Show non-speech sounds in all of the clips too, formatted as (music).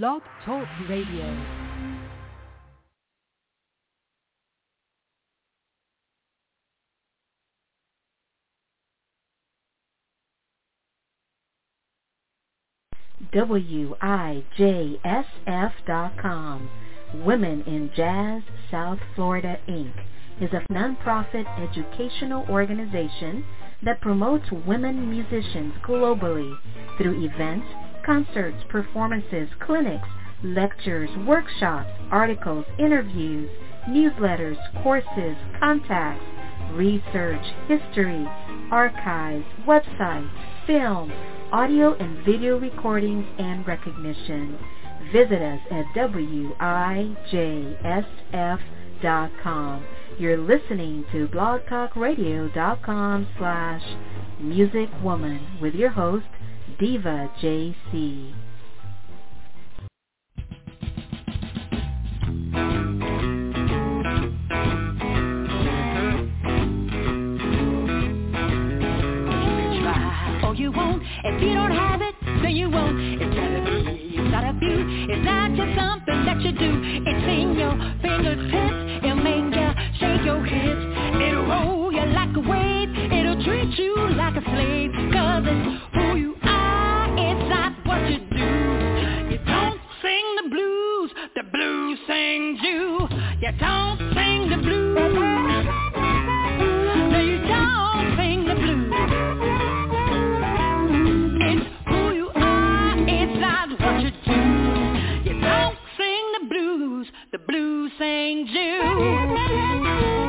Blog Talk Radio. WIJSF.com. Women in Jazz South Florida, Inc. is a nonprofit educational organization that promotes women musicians globally through events, concerts, performances, clinics, lectures, workshops, articles, interviews, newsletters, courses, contacts, research, history, archives, websites, film, audio and video recordings, and recognition. Visit us at WIJSF.com. You're listening to blogtalkradio.com slash musicwoman with your host, Diva JC. all you want. If you don't have it, then you won't. It's gotta be, it's not a view. It's not just something that you do. It's in your fingertips. It'll make you shake your hips. It'll roll you like a wave. It'll treat you like a slave. Cause it's who you what you do. You don't sing the blues. The blues you. You don't sing the blues. No, you don't sing the blues. It's who you are, it's not what you do. You don't sing the blues, the blues sings you.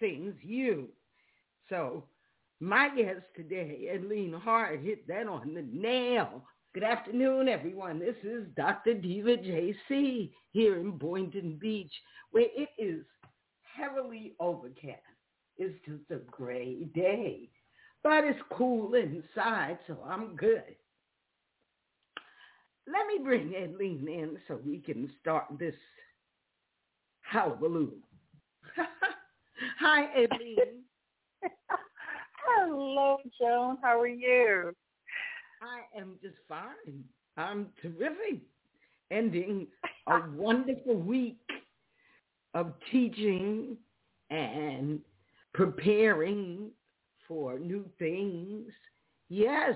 Sings you. So my guest today, Edlene Hart, hit that on the nail. Good afternoon, everyone. This is Dr. Diva JC here in Boynton Beach, where it is heavily overcast. It's just a gray day, but it's cool inside, so I'm good. Let me bring Edlene in so we can start this hullabaloo. (laughs) (laughs) Hi, Edlene. (laughs) Hello, Joan. How are you? I am just fine. I'm terrific. Ending a (laughs) wonderful week of teaching and preparing for new things. Yes.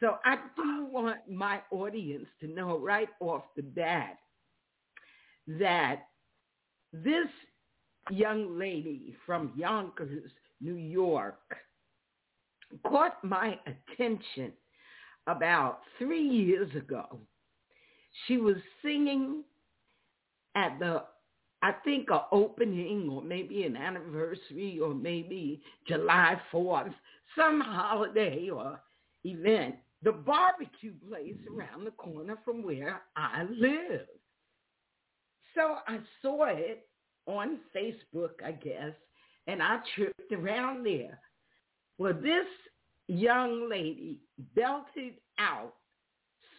So I do want my audience to know right off the bat that this young lady from Yonkers, New York, caught my attention about three years ago. She was singing at the, I think, a opening or maybe an anniversary or maybe July 4th, some holiday or event, the barbecue place around the corner from where I live. So I saw it on Facebook, I guess, and I tripped around there. Well, this young lady belted out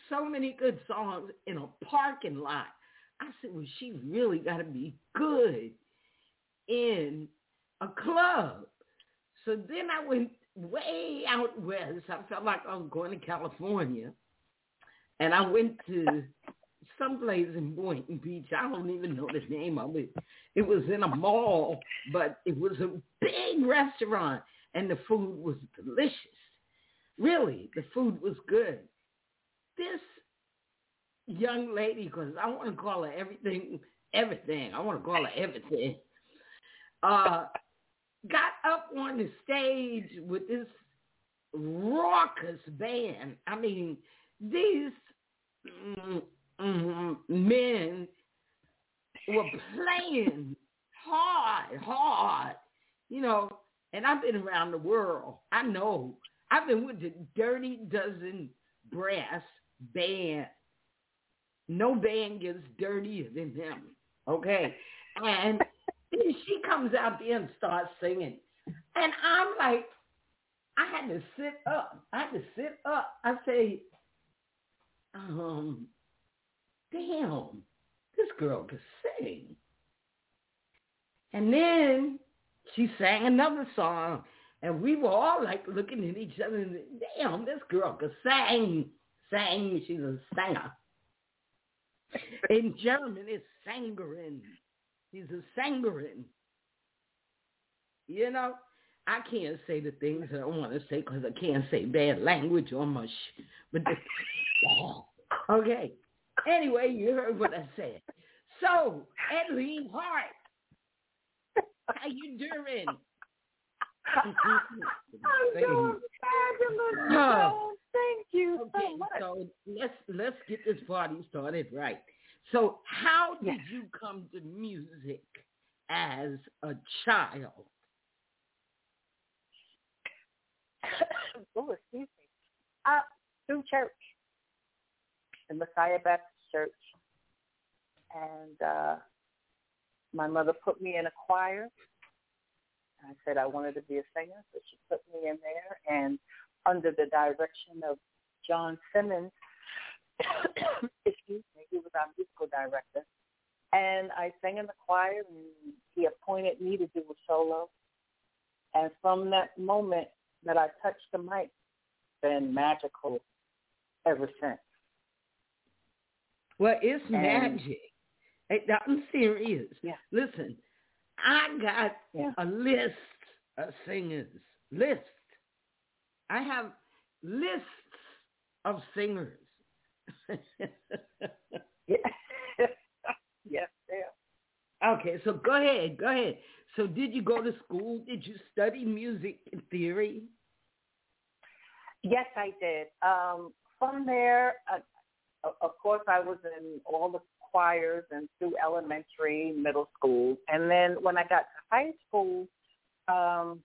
so many good songs in a parking lot. I said, well, she really got to be good in a club. So then I went way out west. I felt like I was going to California. And I went to someplace in Boynton Beach. I don't even know the name of it. It was in a mall, but it was a big restaurant and the food was delicious. Really, the food was good. This young lady, because I want to call her everything, everything. I want to call her everything. Uh, got up on the stage with this raucous band. I mean, these mm, mm, men were playing hard, hard, you know, and I've been around the world. I know. I've been with the Dirty Dozen Brass Band. No band gets dirtier than them. Okay. And she comes out there and starts singing. And I'm like, I had to sit up. I had to sit up. I say, um, damn, this girl can sing. And then she sang another song, and we were all like looking at each other and damn, this girl can sing. Sing, she's a singer. In German, it's Sängerin. He's a Sängerin. You know, I can't say the things that I want to say because I can't say bad language or much. But okay. Anyway, you heard what I said. So, Edlene Hart, how you doing? I'm doing fabulous. Oh. Thank you okay, so much. So let's let's get this party started right. So how did you come to music as a child? (coughs) oh, excuse me. Uh, through church, the Messiah Baptist Church, and uh, my mother put me in a choir. I said I wanted to be a singer, so she put me in there, and under the direction of John Simmons, (coughs) excuse me, he was our musical director, and I sang in the choir, and he appointed me to do a solo. And from that moment that I touched the mic, been magical ever since. Well, it's And- magic. Hey, I'm serious. Yeah. Listen, I got Yeah. a list of singers. List. I have lists of singers. (laughs) Yeah. (laughs) yes, yeah. okay, so go ahead. Go ahead. So did you go to school? Did you study music theory? Yes, I did. Um, from there, uh, of course, I was in all the choirs and through elementary, middle school, and then when I got to high school, um,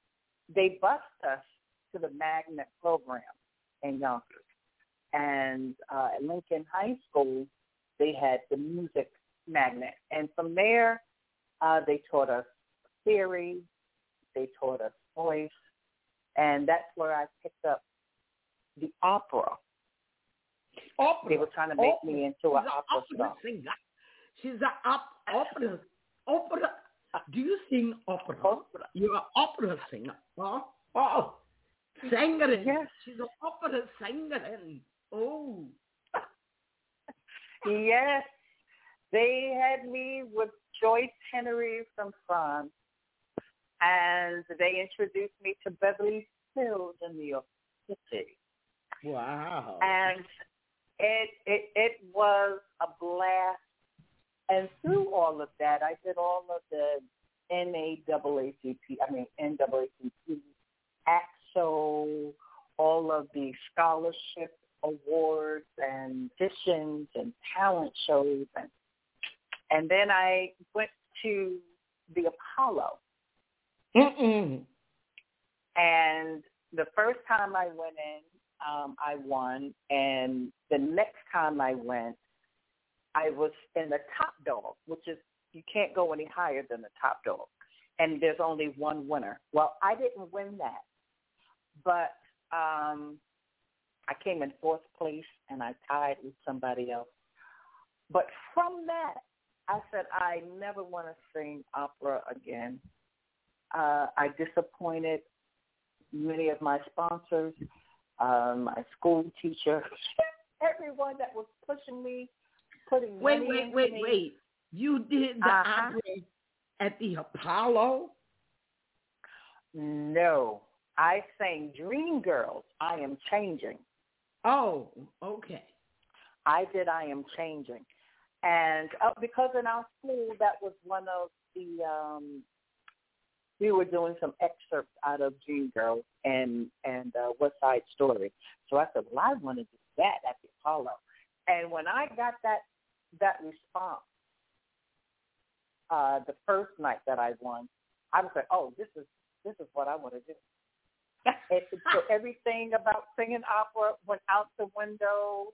they bused us to the magnet program in Yonkers. And uh, at Lincoln High School, they had the music magnet. And from there, uh, they taught us theory, they taught us voice, and that's where I picked up the opera. Opera. They were trying to make opera. me into an opera opera singer. She's an op- opera. Opera. Do you sing opera? Opera. You're an opera singer. Huh? Oh, sängerin. Yes. She's an opera sängerin. Oh. (laughs) Yes, they had me with Joyce Henry from France, and they introduced me to Beverly Sills in New York City. Wow. and it it it was a blast. And through all of that, I did all of the NAACP, I mean NAACP show, all of the scholarship awards and auditions and talent shows, and and then I went to the Apollo. Mm-mm. And the first time I went in, um, I won, and the next time I went, I was in the top dog, which is you can't go any higher than the top dog, and there's only one winner. Well, I didn't win that, but um, I came in fourth place, and I tied with somebody else. But from that, I said I never want to sing opera again. Uh, I disappointed many of my sponsors, um, my school teacher, (laughs) everyone that was pushing me, putting me Wait, money wait, into wait, me. wait. You did the Uh-huh. opera at the Apollo? No, I sang Dream Girls. I am changing. Oh, okay. I did. I am changing, and uh, because in our school that was one of the um, we were doing some excerpts out of Dream Girls and and uh, West Side Story. So I said, well, I want to do that at the Apollo. And when I got that that response, uh, the first night that I won, I was like, oh, this is this is what I want to do. And so (laughs) everything about singing opera went out the window.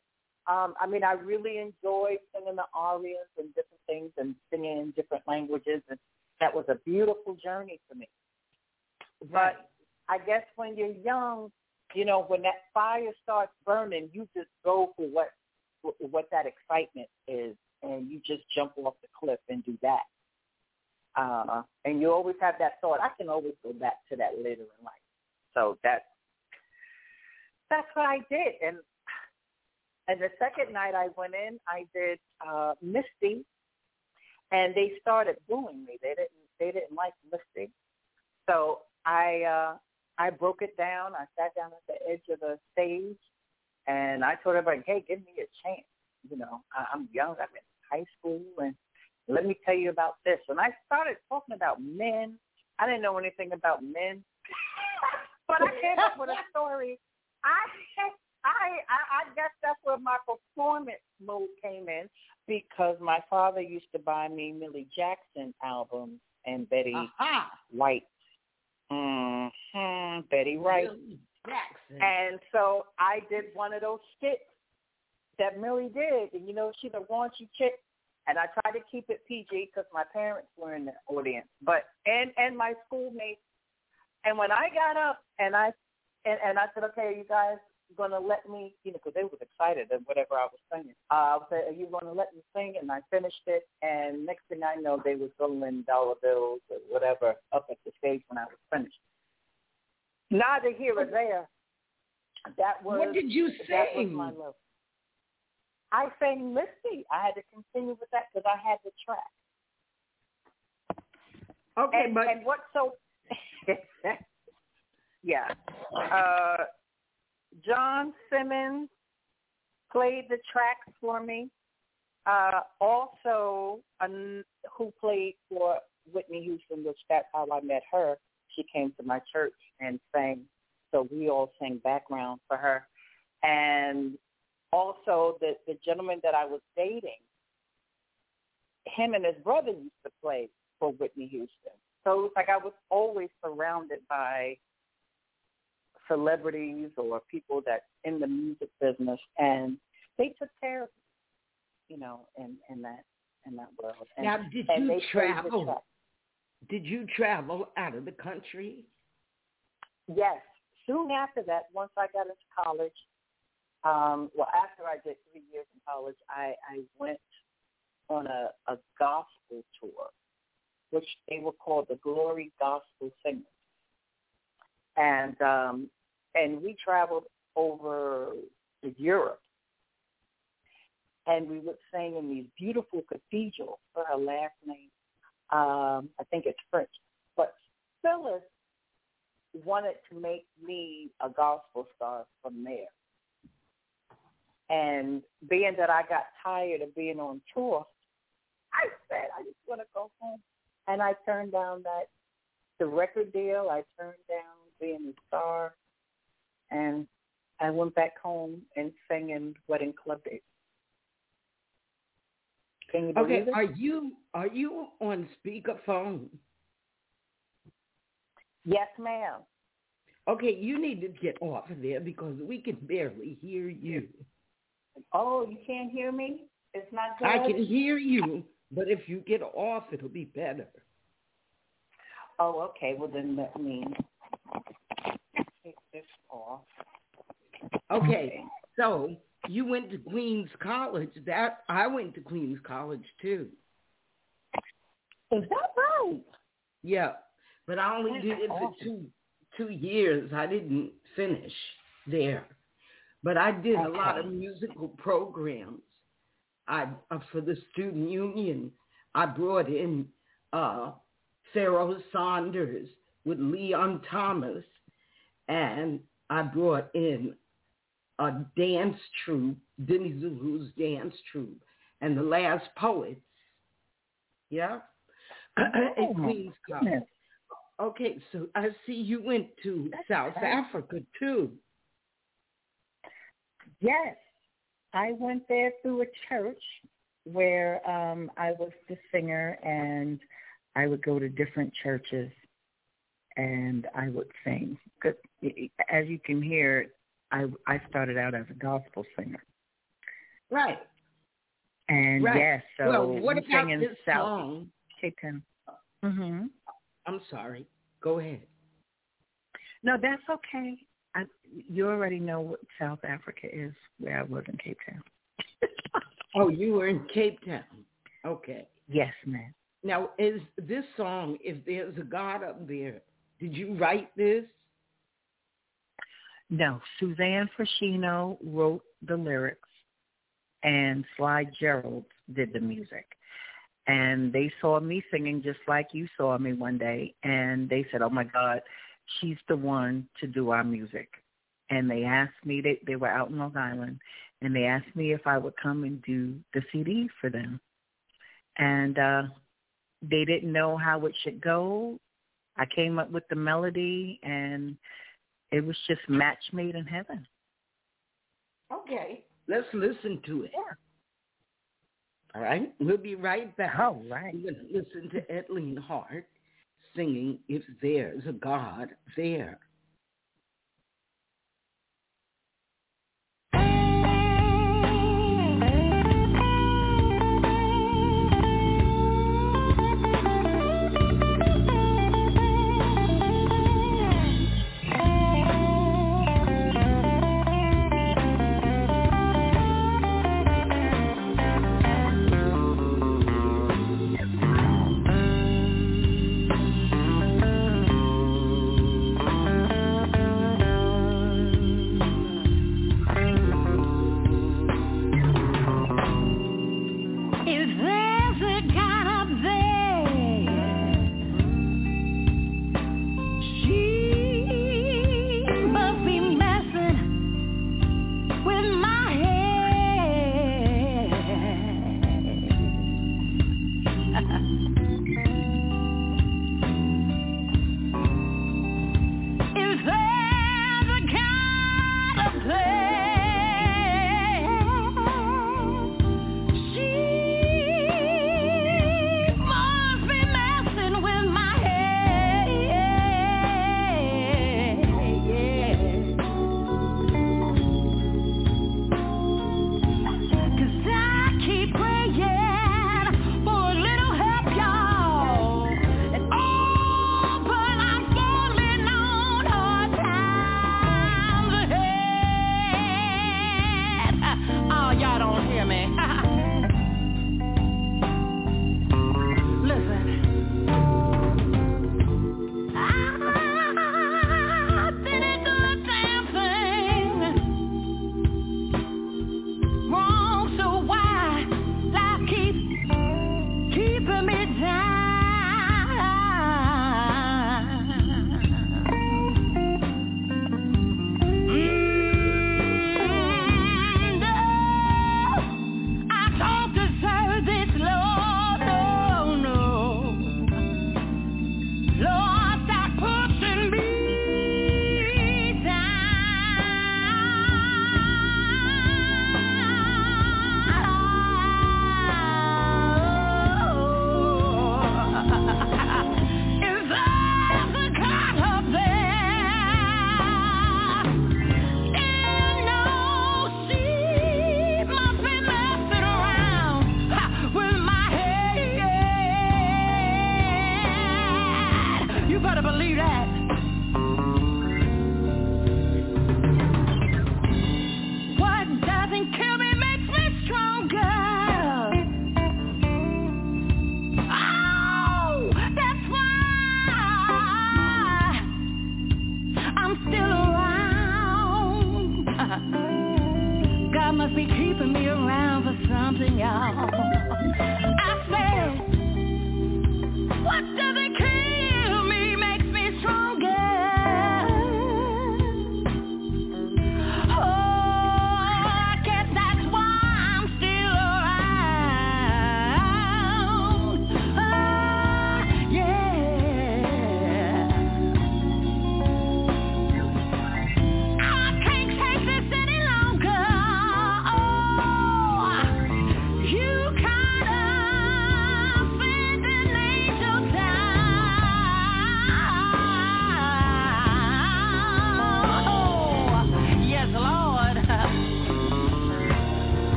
Um, I mean, I really enjoyed singing the arias and different things and singing in different languages, and that was a beautiful journey for me. But I guess when you're young, you know, when that fire starts burning, you just go for what what that excitement is, and you just jump off the cliff and do that. Uh, and you always have that thought. I can always go back to that later in life. So that's that's what I did. And and the second night I went in, I did uh, Misty, and they started booing me. They didn't they didn't like Misty, so I uh, I broke it down. I sat down at the edge of the stage, and I told everybody, "Hey, give me a chance. You know, I, I'm young. I'm in high school, and let me tell you about this." And I started talking about men. I didn't know anything about men, (laughs) but I came up with a story. I I, I I guess that's where my performance mode came in because my father used to buy me Millie Jackson albums and Betty Aha. White. Mm-hmm. Betty Wright. Millie Jackson. And so I did one of those skits that Millie did, and you know she's a raunchy chick. And I tried to keep it PG because my parents were in the audience, but and and my schoolmates. And when I got up and I and, and I said, okay, you guys going to let me, you know, because they was excited at whatever I was singing. Uh, I said, are you going to let me sing? And I finished it. And next thing I know, they was throwing dollar bills or whatever up at the stage when I was finished. Neither here or there. That was what did you sing? my love. I sang Misty. I had to continue with that because I had the track. Okay, and, but and what's so (laughs) yeah. Uh, John Simmons played the tracks for me. Uh, also, um, who played for Whitney Houston, which that's how I met her. She came to my church and sang. So we all sang background for her. And also the the gentleman that I was dating, him and his brother used to play for Whitney Houston. So it was like I was always surrounded by celebrities or people that in the music business, and they took care of you know, in in that in that world. And, now, did and you they played the travel? Did you travel out of the country? Yes. Soon after that, once I got into college, um, well, after I did three years in college, I, I went on a, a gospel tour, which they were called the Glory Gospel Singers, and um, and we traveled over to Europe, and we would sing in these beautiful cathedrals. For her last name, um, I think it's French, but Phyllis wanted to make me a gospel star from there. And being that I got tired of being on tour, I said I just want to go home. And I turned down that the record deal. I turned down being a star, and I went back home and sang in wedding club days. Can you believe Okay, it? are you are you on speakerphone? Yes, ma'am. Okay, you need to get off of there because we can barely hear you. Oh, you can't hear me? It's not good. I can hear you, but if you get off, it'll be better. Oh, okay. Well, then let me take this off. Okay, so you went to Queens College. That I went to Queens College too. Is that right? Yeah, but I only That's did it for two two years. I didn't finish there, but I did a lot of musical programs. I uh, for the student union. I brought in uh, Pharoah Sanders with Leon Thomas, and I brought in a dance troupe, Denny Zulu's dance troupe, and the Last Poets. Yeah, Oh, Queens College. Okay, so I see you went to That's South. Africa too. Yes. I went there through a church where um I was the singer and I would go to different churches and I would sing. 'Cause As you can hear, I I started out as a gospel singer. Right. And Right. yes, so well, what we about this South song? Cape Town. Mhm. I'm sorry. Go ahead. No, that's okay. I, you already know what South Africa is, where I was in Cape Town. (laughs) Oh, you were in Cape Town. Okay. yes, ma'am. Now, is this song, If There's a God Up There, did you write this? No, Suzanne Frashino wrote the lyrics, and Sly Gerald did the music. And they saw me singing just like you saw me one day, and they said, "Oh my God, she's the one to do our music." And they asked me. They they were out in Long Island, and they asked me if I would come and do the CD for them. And uh they didn't know how it should go. I came up with the melody, and it was just match made in heaven. Okay. Let's listen to it. Yeah. All right. We'll be right back. All right. We're going to listen to Edlene Hart singing If There's a God There.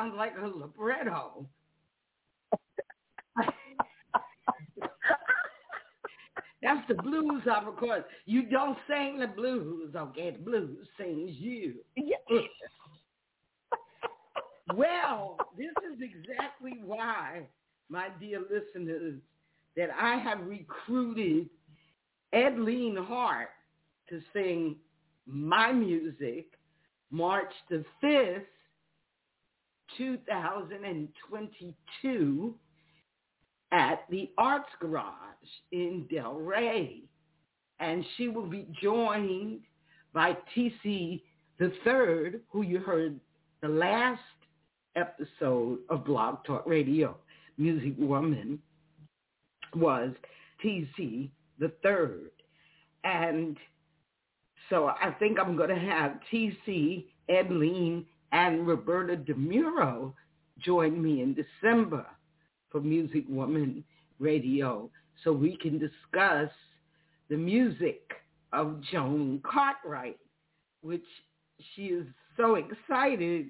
Sounds like a libretto. That's the blues opera course. You don't sing the blues, okay? The blues sings you. (laughs) well, this is exactly why, my dear listeners, that I have recruited Edlene Hart to sing my music March the 5th, 2022 at the Arts Garage in Delray. And she will be joined by TC the third, who you heard the last episode of Blog Talk Radio, Music Woman, was TC the third. And so I think I'm going to have TC, Edlene, and Roberta DeMuro join me in December for Music Woman Radio so we can discuss the music of Joan Cartwright, which she is so excited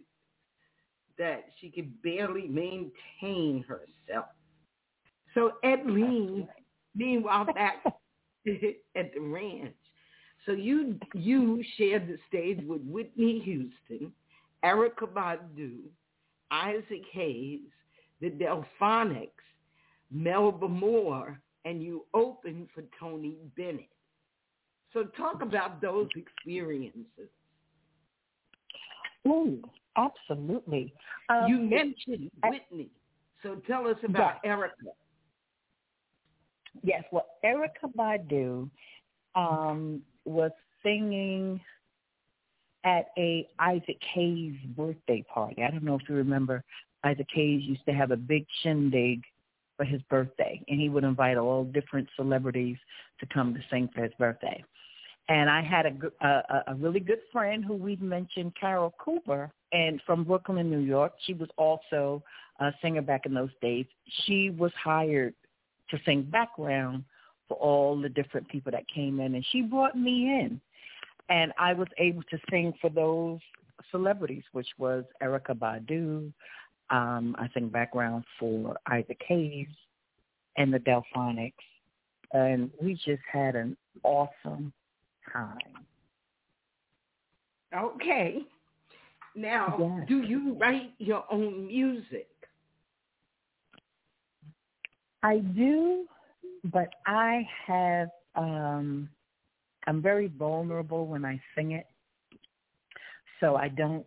that she can barely maintain herself. So Edlene, meanwhile (laughs) back at the ranch. So you you shared the stage with Whitney Houston, Erykah Badu, Isaac Hayes, the Delphonics, Melba Moore, and you opened for Tony Bennett. So talk about those experiences. Ooh, absolutely. Um, you mentioned Whitney, so tell us about yes. Erykah. Yes, well, Erykah Badu um, was singing at a Isaac Hayes birthday party. I don't know if you remember, Isaac Hayes used to have a big shindig for his birthday, and he would invite all different celebrities to come to sing for his birthday. And I had a, a, a really good friend who we've mentioned, Carol Cooper, and from Brooklyn, New York. She was also a singer back in those days. She was hired to sing background for all the different people that came in, and she brought me in, and I was able to sing for those celebrities, which was Erykah Badu. Um, I sang background for Isaac Hayes and the Delphonics, and we just had an awesome time. Okay. Now, Yes. do you write your own music? I do, but I have um I'm very vulnerable when I sing it. So I don't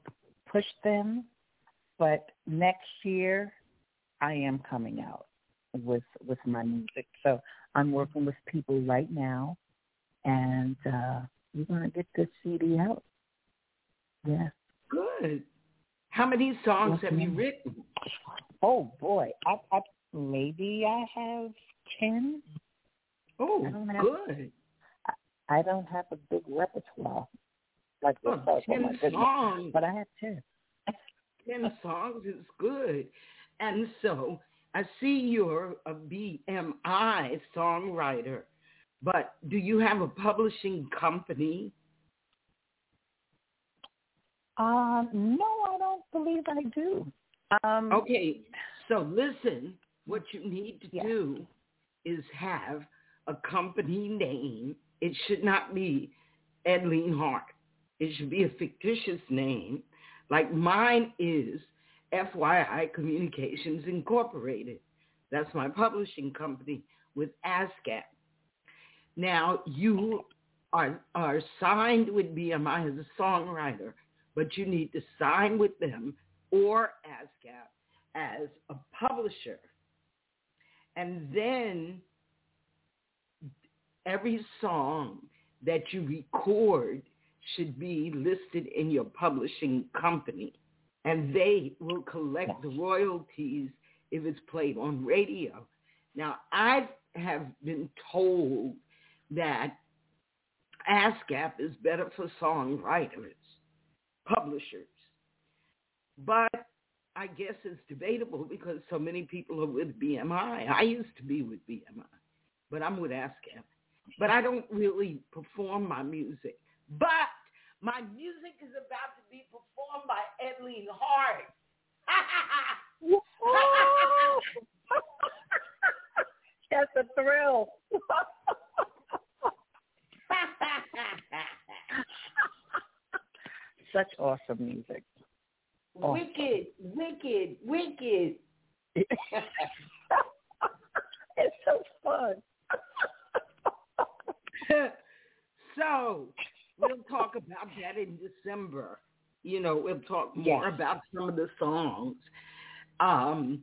push them, but next year I am coming out with with my music. So I'm working with people right now and uh we're gonna get this CD out. Yes. Good. How many songs Yes, have you written? Oh boy. I, I maybe I have ten. Oh, I have- good. I don't have a big repertoire like Oh, yourself. Oh, my ten goodness. songs. But I have ten. (laughs) Ten songs is good. And so I see you're a BMI songwriter, but do you have a publishing company? Um, no, I don't believe I do. Um, Okay, so listen, what you need to Yeah. do is have a company name. It should not be Edlene Hart. It should be a fictitious name. Like mine is FYI Communications Incorporated. That's my publishing company with ASCAP. Now you are, are signed with BMI as a songwriter, but you need to sign with them or ASCAP as a publisher. And then every song that you record should be listed in your publishing company. And they will collect the royalties if it's played on radio. Now, I have been told that ASCAP is better for songwriters, publishers. But I guess it's debatable because so many people are with BMI. I used to be with BMI, but I'm with ASCAP. But I don't really perform my music. But My music is about to be performed by Edlene Hart. (laughs) That's a thrill. Such awesome music. Awesome. Wicked, wicked, wicked. (laughs) it's so fun. (laughs) so we'll talk about that in December. You know, we'll talk more Yes. about some of the songs. Um,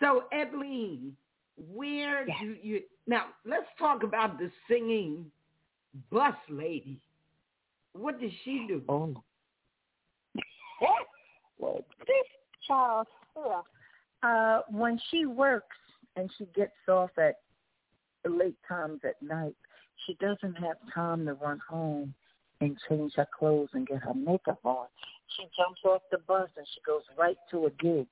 so Edlene, where Yes. do you now? Let's talk about the singing bus lady. What does she do? Oh. (laughs) well, this child here, uh, when she works and she gets off at late times at night, she doesn't have time to run home and change her clothes and get her makeup on. She jumps off the bus and she goes right to a gig.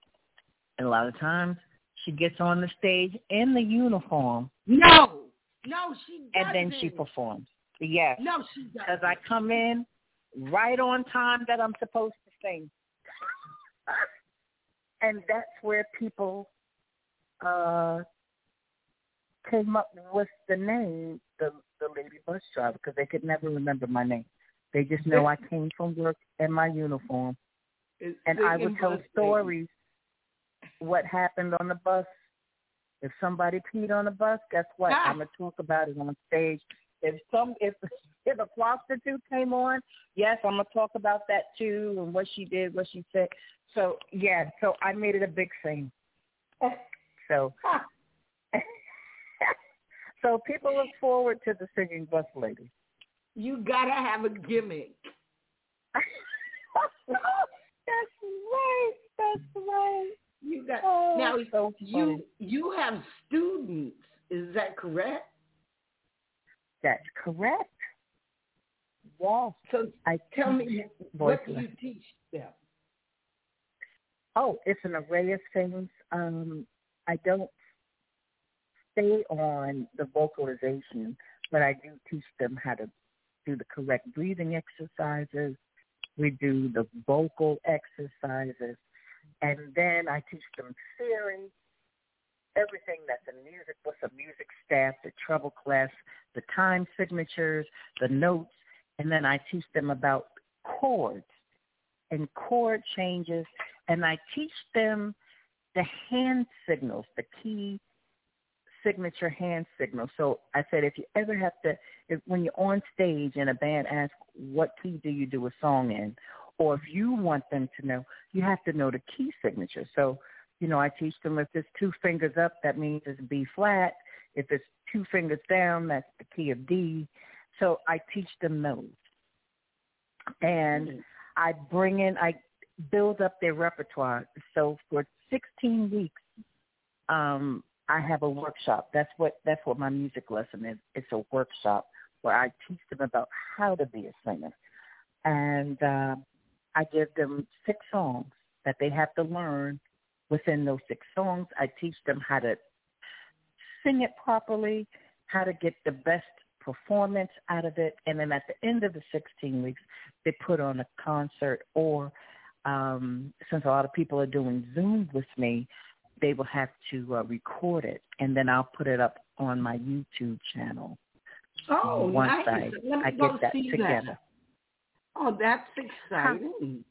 And a lot of times she gets on the stage in the uniform No, no, she doesn't. and then she performs. Yes. No, she doesn't. because I come in right on time that I'm supposed to sing. (laughs) and that's where people uh came up with the name, the the lady bus driver, because they could never remember my name. They just know I came from work in my uniform, It's and I would tell stories what happened on the bus. If somebody peed on the bus, guess what? Ah. I'm gonna talk about it on stage. If some if (laughs) if a prostitute came on, yes, I'm gonna talk about that too and what she did, what she said. So yeah, so I made it a big thing. (laughs) So. So people look forward to the singing bus lady. You gotta have a gimmick. (laughs) That's right. That's right. You got Oh, now. so You you have students. Is that correct? That's correct. Yes. So I tell me, what do you teach them? Oh, it's an array of things. Um, I don't stay on the vocalization, but I do teach them how to do the correct breathing exercises. We do the vocal exercises, and then I teach them theory, everything that's in music, what's a music staff, the treble clef, the time signatures, the notes, and then I teach them about chords and chord changes and I teach them the hand signals, the key signature hand signals. So I said, if you ever have to, if, when you're on stage and a band asks, what key do you do a song in? Or if you want them to know, you have to know the key signature. So, you know, I teach them if it's two fingers up, that means it's B flat. If it's two fingers down, that's the key of D. So I teach them those. And I bring in, I build up their repertoire. So for 16 weeks, um, I have a workshop. That's what that's what my music lesson is. It's a workshop where I teach them about how to be a singer, and uh, I give them six songs that they have to learn. Within those six songs, I teach them how to sing it properly, how to get the best performance out of it, and then at the end of the 16 weeks, they put on a concert or um, since a lot of people are doing Zoom with me, they will have to uh, record it, and then I'll put it up on my YouTube channel. Oh, once nice. I, I go get that see together. that. Oh, that's exciting.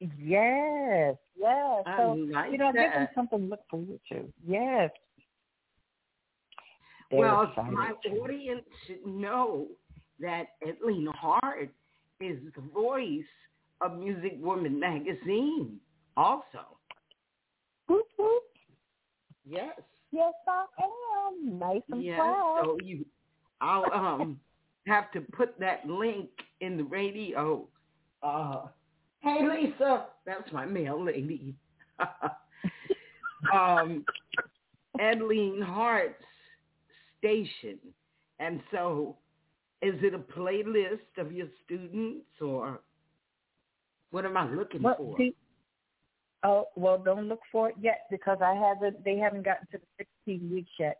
Yes, yes. I So like you know, give them something to look forward to. Yes. They're well, my too. audience should know that Edlene Hart is the voice of Music Woman magazine also. Yes. Yes, I am. Nice and Yes. proud. So you I'll um have to put that link in the radio. Uh hey Lisa, that's my mail lady. (laughs) um Edlene Hart's station. And so is it a playlist of your students or what am I looking Well, for? Oh well, don't look for it yet because I haven't. They haven't gotten to the 16 weeks yet.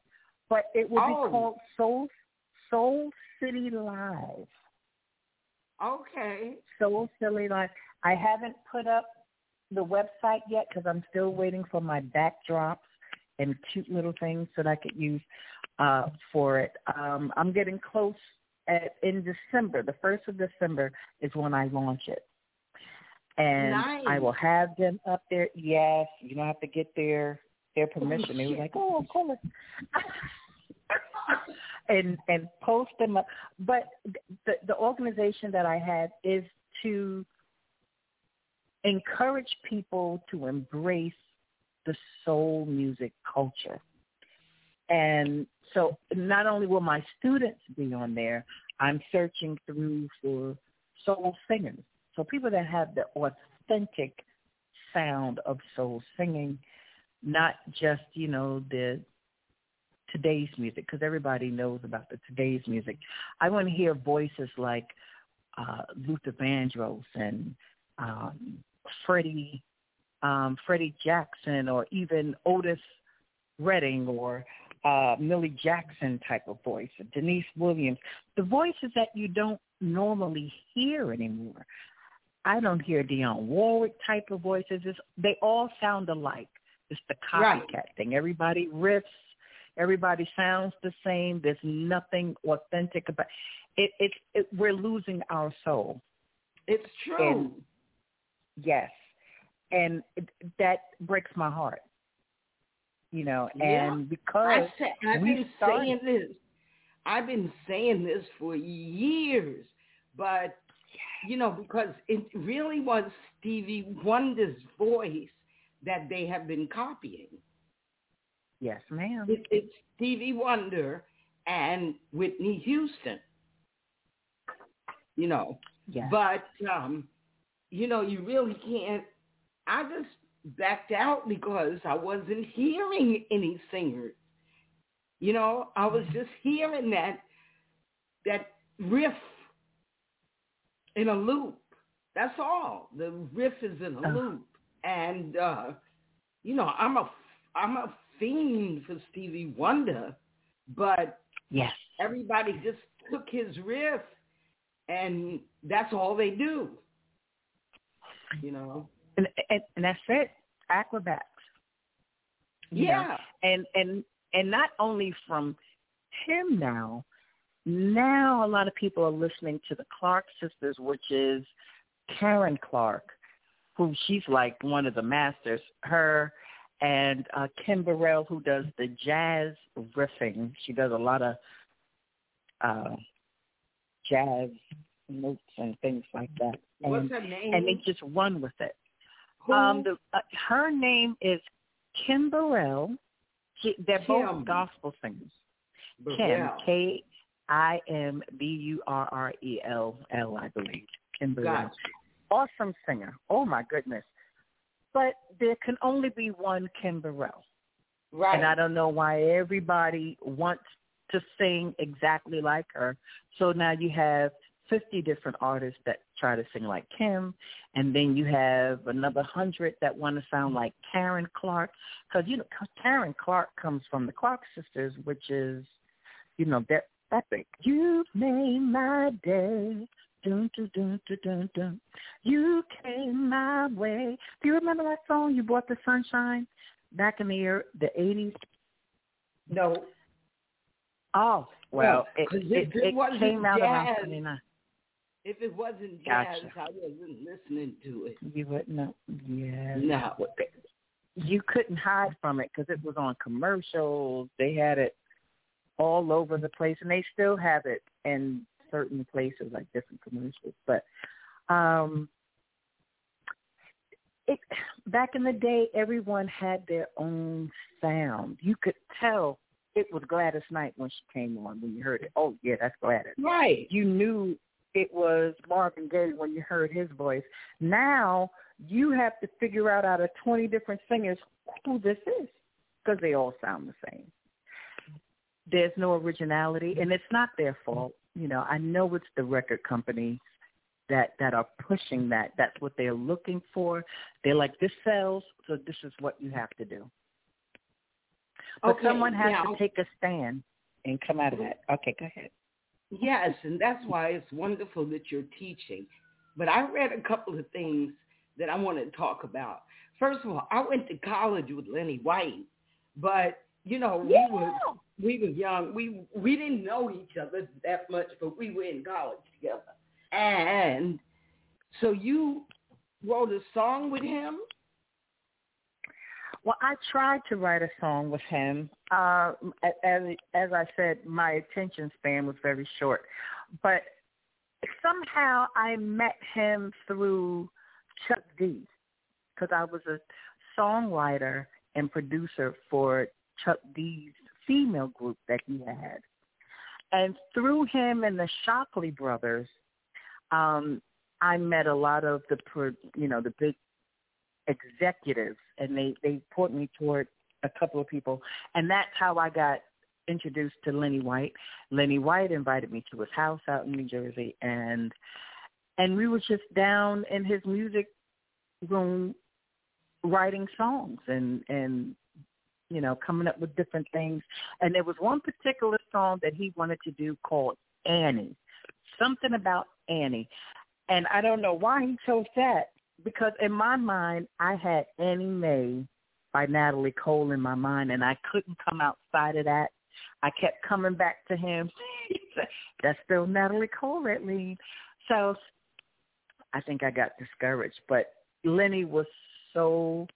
But it will Oh. be called Soul Soul City Live. Okay. Soul City Live. I haven't put up the website yet because I'm still waiting for my backdrops and cute little things that I could use uh, for it. Um, I'm getting close. At, in December, the first of December is when I launch it, and nice. I will have them up there. Yes, you don't have to get their their oh, permission. Oh, they were like, "Oh, of course." (laughs) and and post them up. But the the organization that I have is to encourage people to embrace the soul music culture. And so not only will my students be on there, I'm searching through for soul singers. So people that have the authentic sound of soul singing, not just, you know, the today's music, because everybody knows about the today's music. I want to hear voices like uh, Luther Vandross and um, Freddie um, Freddie Jackson or even Otis Redding or uh, Millie Jackson type of voice, Deniece Williams, the voices that you don't normally hear anymore. I don't hear Dionne Warwick type of voices. It's, they all sound alike. It's the copycat Right. thing. Everybody riffs. Everybody sounds the same. There's nothing authentic about it. It, it we're losing our soul. It's true. And Yes, and it, that breaks my heart. You know, Yeah. and because I say, I've been started- saying this. I've been saying this for years, but you know, because it really was Stevie Wonder's voice that they have been copying. yes, ma'am. It, it's Stevie Wonder and Whitney Houston. You know, Yes. but um, you know, you really can't. I just backed out because I wasn't hearing any singers. You know, I was just hearing that that riff in a loop. That's all. The riff is in a loop, and uh, you know, I'm a I'm a fiend for Stevie Wonder, but yes. everybody just took his riff, and that's all they do. You know. And, and and that's it. Acrobats. You know? Yeah. And and and not only from him now. Now a lot of people are listening to the Clark sisters, which is Karen Clark, who she's like one of the masters. Her and uh, Kim Burrell, who does the jazz riffing. She does a lot of uh, jazz notes and things like that. And, What's her name? and they just run with it. Who? Um, the, uh, her name is Kim Burrell. She, they're Kim. both gospel singers. Kim, Burrell. K I M B U R R E L L, I believe. Kim Burrell. Gotcha. Awesome singer. Oh my goodness. But there can only be one Kim Burrell. Right. And I don't know why everybody wants to sing exactly like her. So now you have 50 different artists that try to sing like Kim, and then you have another 100 that want to sound like Karen Clark. Because, you know, Karen Clark comes from the Clark sisters, which is, you know, that, that thing. You made my day. Dun, dun, dun, dun, dun, dun. You came my way. Do you remember that song, You Brought the Sunshine? Back in the year, the 80s? no. Oh, well, No, it, it, it it came out around jazz- 79. If it wasn't Gotcha. jazz, I wasn't listening to it. You wouldn't know. Yeah. No. You couldn't hide from it because it was on commercials. They had it all over the place, and they still have it in certain places, like different commercials. But um, it back in the day, everyone had their own sound. You could tell it was Gladys Knight when she came on when you heard it. Oh yeah, that's Gladys Right. you knew it was Marvin Gaye when you heard his voice. Now you have to figure out out of 20 different singers who this is because they all sound the same. There's no originality, and it's not their fault. You know, I know it's the record companies that that are pushing that. That's what they're looking for. They're like, this sells, so this is what you have to do. But Okay, someone has now- to take a stand and come out of that. Okay, go ahead. Yes, and that's why it's wonderful that you're teaching. But I read a couple of things that I want to talk about. First of all, I went to college with Lenny White, but you know we yeah. were we were young. We we didn't know each other that much, but we were in college together. And so you wrote a song with him. Well, I tried to write a song with him. Uh, as as I said, my attention span was very short, but somehow I met him through Chuck D, because I was a songwriter and producer for Chuck D's female group that he had, and through him and the Shocklee brothers, um, I met a lot of the you know the big executives, and they they put me toward a couple of people, and that's how I got introduced to Lenny White. Lenny White invited me to his house out in New Jersey, and and we were just down in his music room writing songs and and you know coming up with different things. And there was one particular song that he wanted to do called Annie, something about Annie. And I don't know why he chose that, because in my mind I had Annie Mae by Natalie Cole in my mind, and I couldn't come outside of that. I kept coming back to him. (laughs) That's still Natalie Cole at lead. So I think I got discouraged. But Lenny was so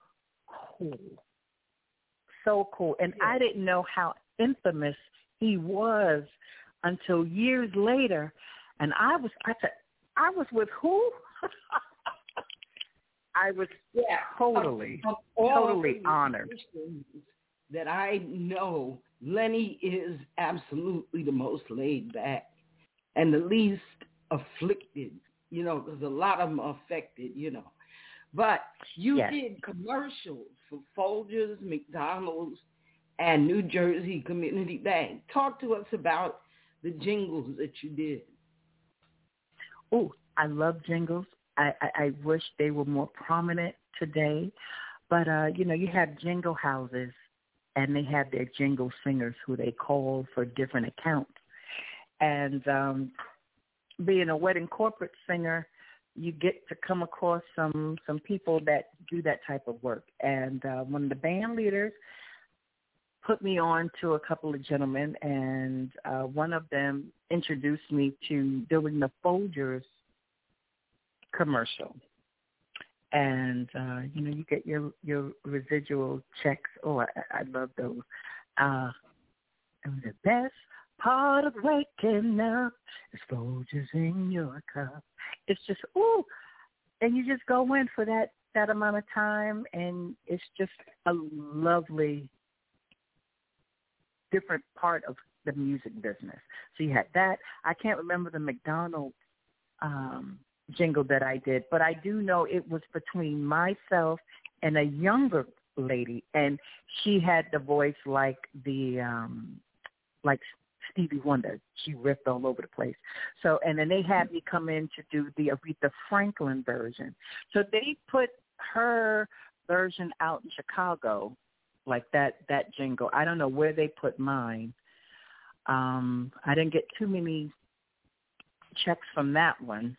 cool. So cool. And I didn't know how infamous he was until years later. And I was I said, I was with who? (laughs) I was yeah, totally, of, of totally honored. That I know Lenny is absolutely the most laid back and the least afflicted, you know, because a lot of them are affected, you know. But you yes. did commercials for Folgers, McDonald's, and New Jersey Community Bank. Talk to us about the jingles that you did. Oh, I love jingles. I, I, I wish they were more prominent today. But uh, you know, you have jingle houses and they have their jingle singers who they call for different accounts. And um being a wedding corporate singer, you get to come across some some people that do that type of work. And uh, one of the band leaders put me on to a couple of gentlemen, and uh, one of them introduced me to doing the Folgers commercial. And uh, you know, you get your your residual checks. Oh, I, I love those. Uh, and the best part of waking up is Folgers in your cup. It's just ooh, and you just go in for that that amount of time, and it's just a lovely different part of the music business. So you had that. I can't remember the McDonald's um, jingle that I did, but I do know it was between myself and a younger lady, and she had the voice like the um, like Stevie Wonder. She riffed all over the place. So, and then they had me come in to do the Aretha Franklin version. So they put her version out in Chicago, like that that jingle. I don't know where they put mine. Um, I didn't get too many checks from that one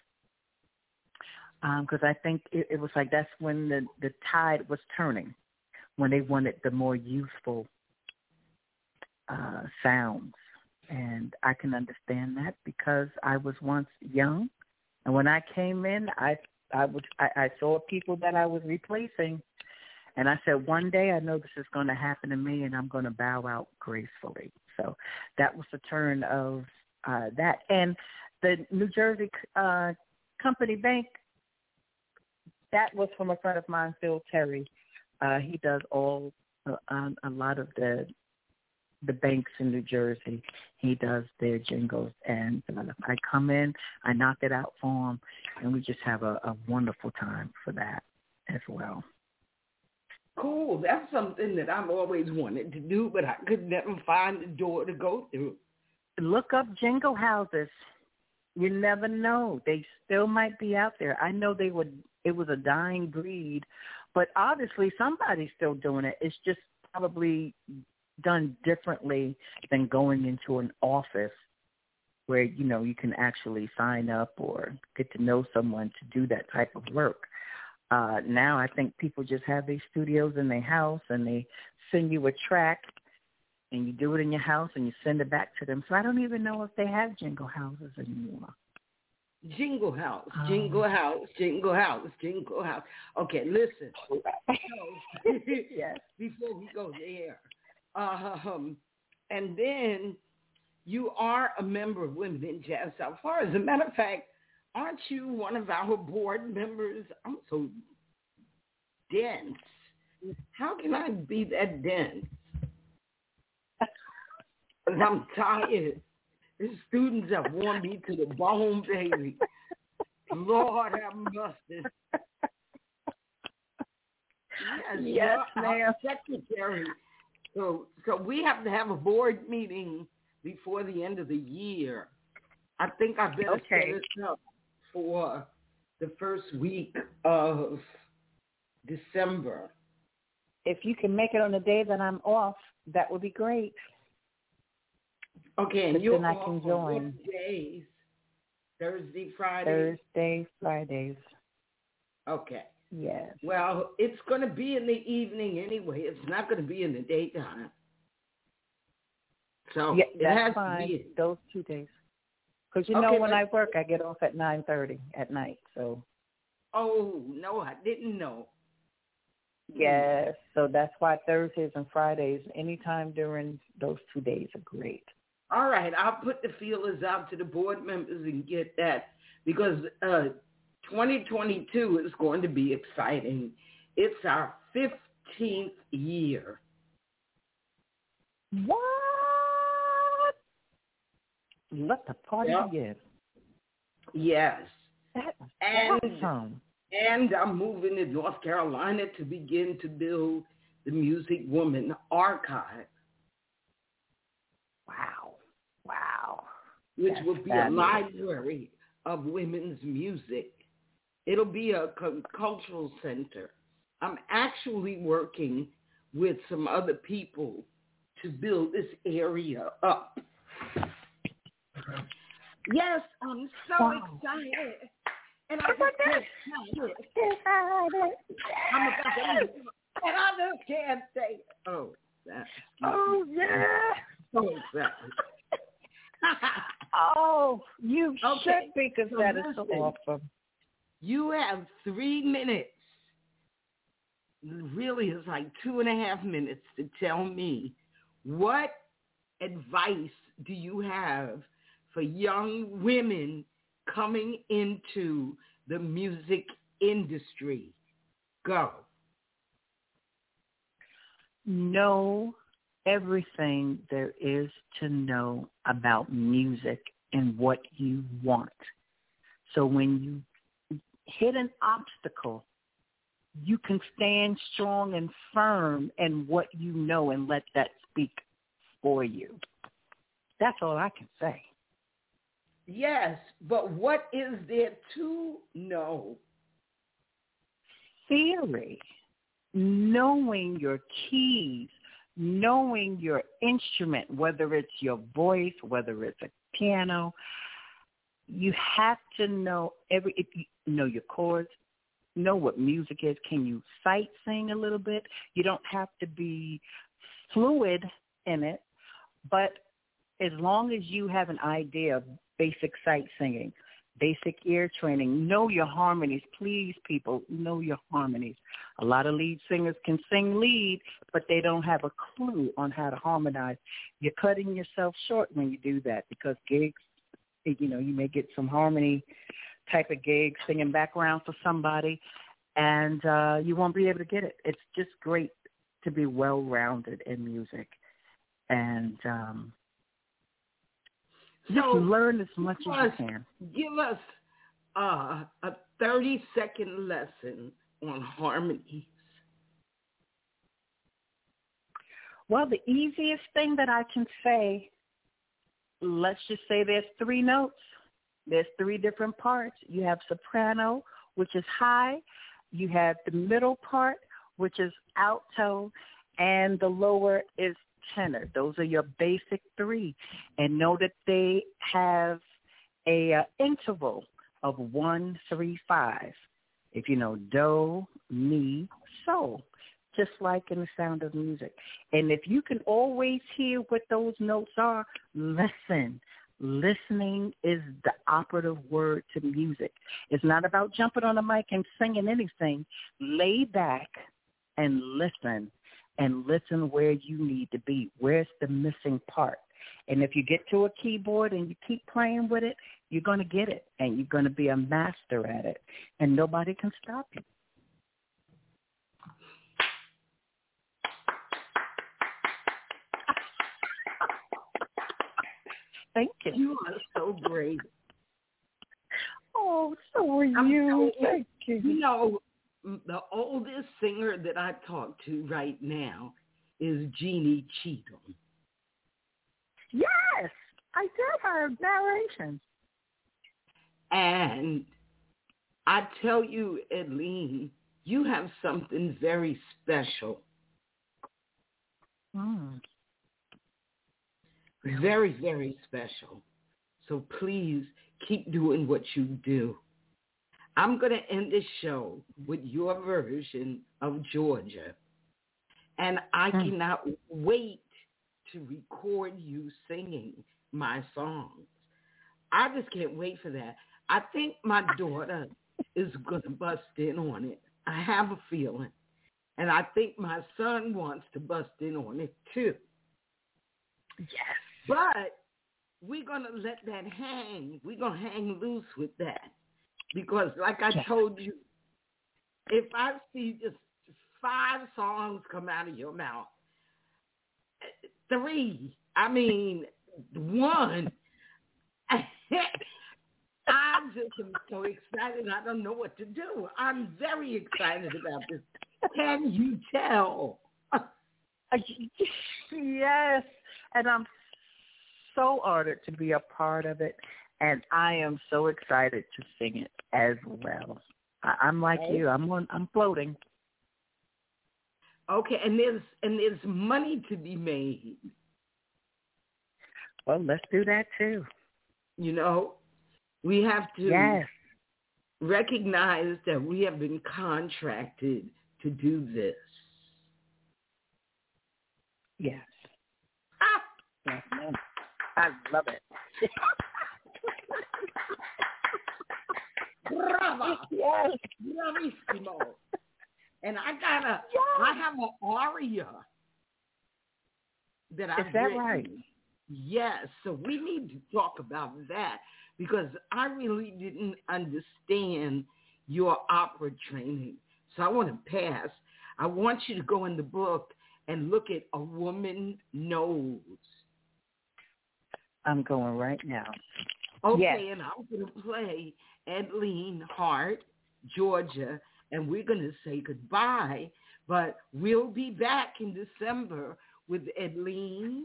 because um, I think it, it was like that's when the the tide was turning, when they wanted the more youthful uh, sounds, and I can understand that because I was once young, and when I came in, I I would I, I saw people that I was replacing, and I said one day I know this is going to happen to me, and I'm going to bow out gracefully. So that was the turn of uh, that, and the New Jersey uh, Company Bank that was from a friend of mine, Phil Terry. Uh, he does all uh, a lot of the the banks in New Jersey. He does their jingles, and uh, I come in, I knock it out for him, and we just have a, a wonderful time for that as well. Cool. That's something that I've always wanted to do, but I could never find the door to go through. Look up jingle houses. You never know. They still might be out there. I know they would it was a dying breed, but obviously somebody's still doing it. It's just probably done differently than going into an office where you know you can actually sign up or get to know someone to do that type of work. Uh, now I think people just have these studios in their house and they send you a track and you do it in your house and you send it back to them. So I don't even know if they have jingle houses anymore. Jingle house, um, jingle house, jingle house, jingle house. Okay, listen. (laughs) So, (laughs) yes. Before we go there, um, and then you are a member of Women in Jazz South Florida. As a matter of fact, aren't you one of our board members? I'm so dense. How can I be that dense? I'm tired. The students have worn me to the bone, baby. Lord have mercy. Yes, yes ma'am. Secretary. So, so we have to have a board meeting before the end of the year. I think I better okay. set it up for the first week of December. If you can make it on the day that I'm off, that would be great. Okay, and you then I can join. days? Thursday, Friday. Thursday, Fridays. Okay. Yes. Well, it's going to be in the evening anyway. It's not going to be in the daytime. So yeah, it has fine. to be those two days. Because you okay, know when but, I work, I get off at nine thirty at night. So. Oh no, I didn't know. Yes, so that's why Thursdays and Fridays, anytime during those two days, are great. All right, I'll put the feelers out to the board members and get that because uh, 2022 is going to be exciting. It's our 15th year. What? Let the party yep. begin. Yes. That's and, awesome. And I'm moving to North Carolina to begin to build the Music Woman Archive. Wow. Wow. Which That's will be fabulous. a library of women's music. It'll be a cultural center. I'm actually working with some other people to build this area up. Yes, I'm so wow. excited. And I just can't excited. I'm about to and I just can't say it. Oh, that. Oh, yeah. Oh, so excited. (laughs) oh, you okay. should be because that is listen, so awesome. You have three minutes. Really, it's like two and a half minutes to tell me what advice do you have for young women coming into the music industry? Go. Know everything there is to know about music and what you want. So when you hit an obstacle, you can stand strong and firm in what you know and let that speak for you. That's all I can say. Yes, but what is there to know? Theory, knowing your keys, knowing your instrument, whether it's your voice, whether it's a piano, you have to know every if you know your chords, know what music is. Can you sight sing a little bit? You don't have to be fluid in it, but as long as you have an idea of basic sight singing, basic ear training, know your harmonies. Please, people, know your harmonies. A lot of lead singers can sing lead, but they don't have a clue on how to harmonize. You're cutting yourself short when you do that because gigs, you know, you may get some harmony type of gig singing background for somebody, and uh, you won't be able to get it. It's just great to be well-rounded in music, and um, so just learn as much as you can. Give us uh, a 30-second lesson on harmonies. Well, the easiest thing that I can say, let's just say there's three notes. There's three different parts. You have soprano, which is high. You have the middle part, which is alto, and the lower is tenor. Those are your basic three. And know that they have a uh, interval of one, three, five. If you know do, mi, so, just like in the sound of music. And if you can always hear what those notes are, listen. Listening is the operative word to music. It's not about jumping on a mic and singing anything. Lay back and listen and listen where you need to be. Where's the missing part? And if you get to a keyboard and you keep playing with it, you're going to get it and you're going to be a master at it and nobody can stop you. Thank you. You are so great. (laughs) Oh, so are I'm you. so- Thank you. You know, the oldest singer that I talk to right now is Jeannie Cheatham. Yes, I did her narration. And I tell you, Edlene, you have something very special. Mm. Very, very special. So please keep doing what you do. I'm going to end this show with your version of Georgia. And I Hmm. cannot wait to record you singing my songs. I just can't wait for that. I think my daughter is going to bust in on it. I have a feeling. And I think my son wants to bust in on it too. Yes. But we're going to let that hang. We're going to hang loose with that. Because like I told you, if I see just five songs come out of your mouth, three, I mean, one, (laughs) I just am so excited. I don't know what to do. I'm very excited about this. Can you tell? (laughs) Yes, and I'm so honored to be a part of it, and I am so excited to sing it as well. I, I'm like Okay. you. I'm on. I'm floating. Okay, and there's and there's money to be made. Well, let's do that too. You know, we have to Yes. recognize that we have been contracted to do this. Yes. Ah, Yes. I love it. brava, yes. bravissimo. And I got a, Yes. I have an aria that I've Is that written. right? Yes, so we need to talk about that because I really didn't understand your opera training. So I want to pass. I want you to go in the book and look at A Woman Knows. I'm going right now. Okay, Yes. and I'm going to play Edlene Hart, Georgia, and we're going to say goodbye. But we'll be back in December with Edlene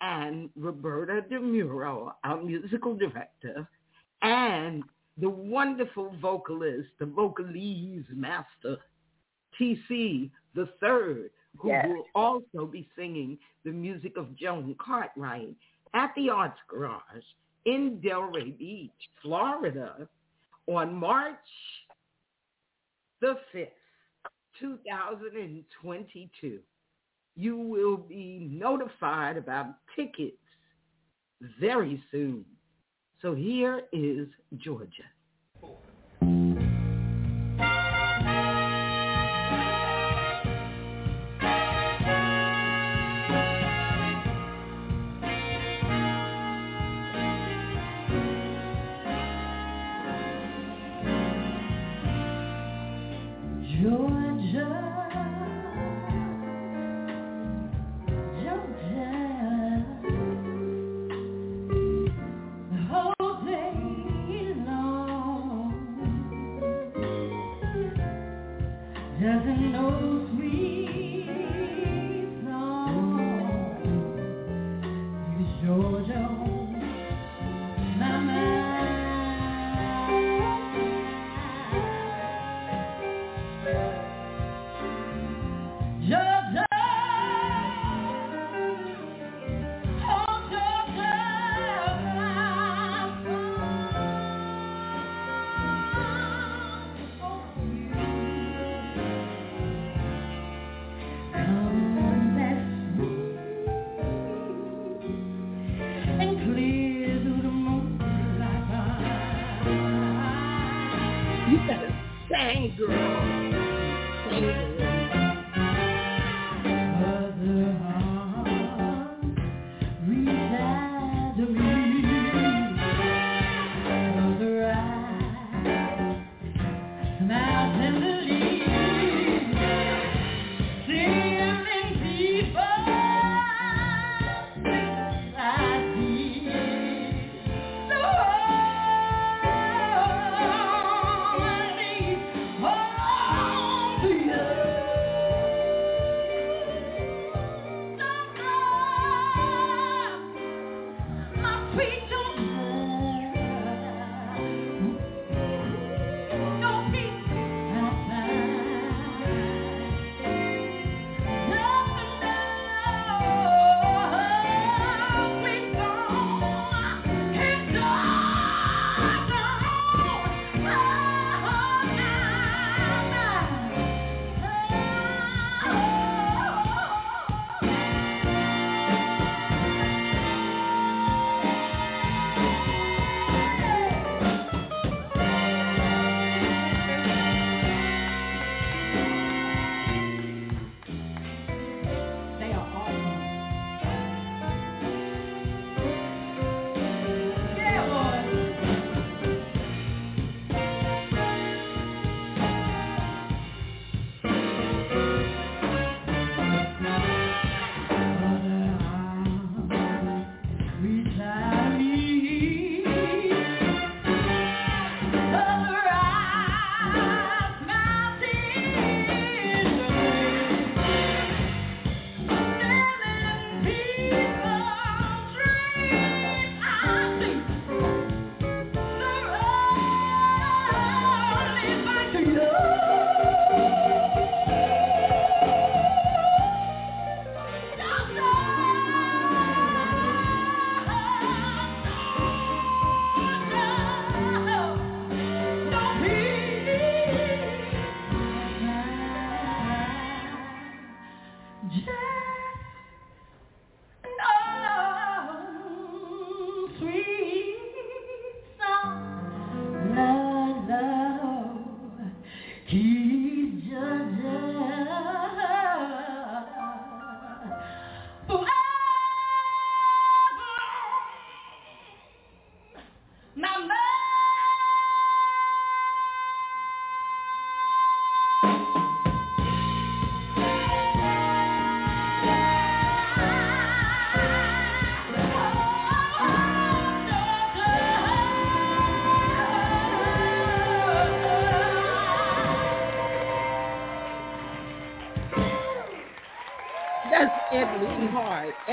and Roberta DeMuro, our musical director, and the wonderful vocalist, the vocalese master, TC the third, who Yes. will also be singing the music of Joan Cartwright at the Arts Garage in Delray Beach, Florida, on March the 5th, 2022. You will be notified about tickets very soon. So here is Georgia.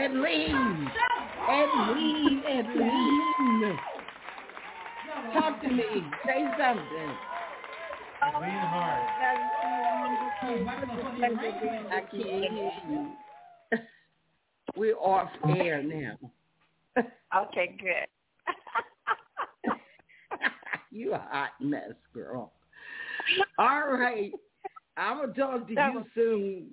Edlene. Edlene. Edlene. Talk to me. Say something. Hart. I can't hear you. We're off air now. Okay, good. (laughs) you a hot mess, girl. All right. I'm going to talk to you soon.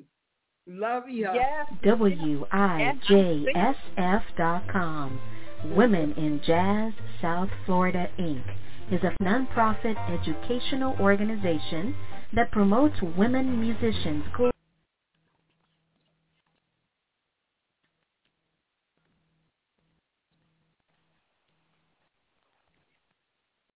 Love you. Yes. WIJSF.com. Women in Jazz South Florida, Inc. is a nonprofit educational organization that promotes women musicians'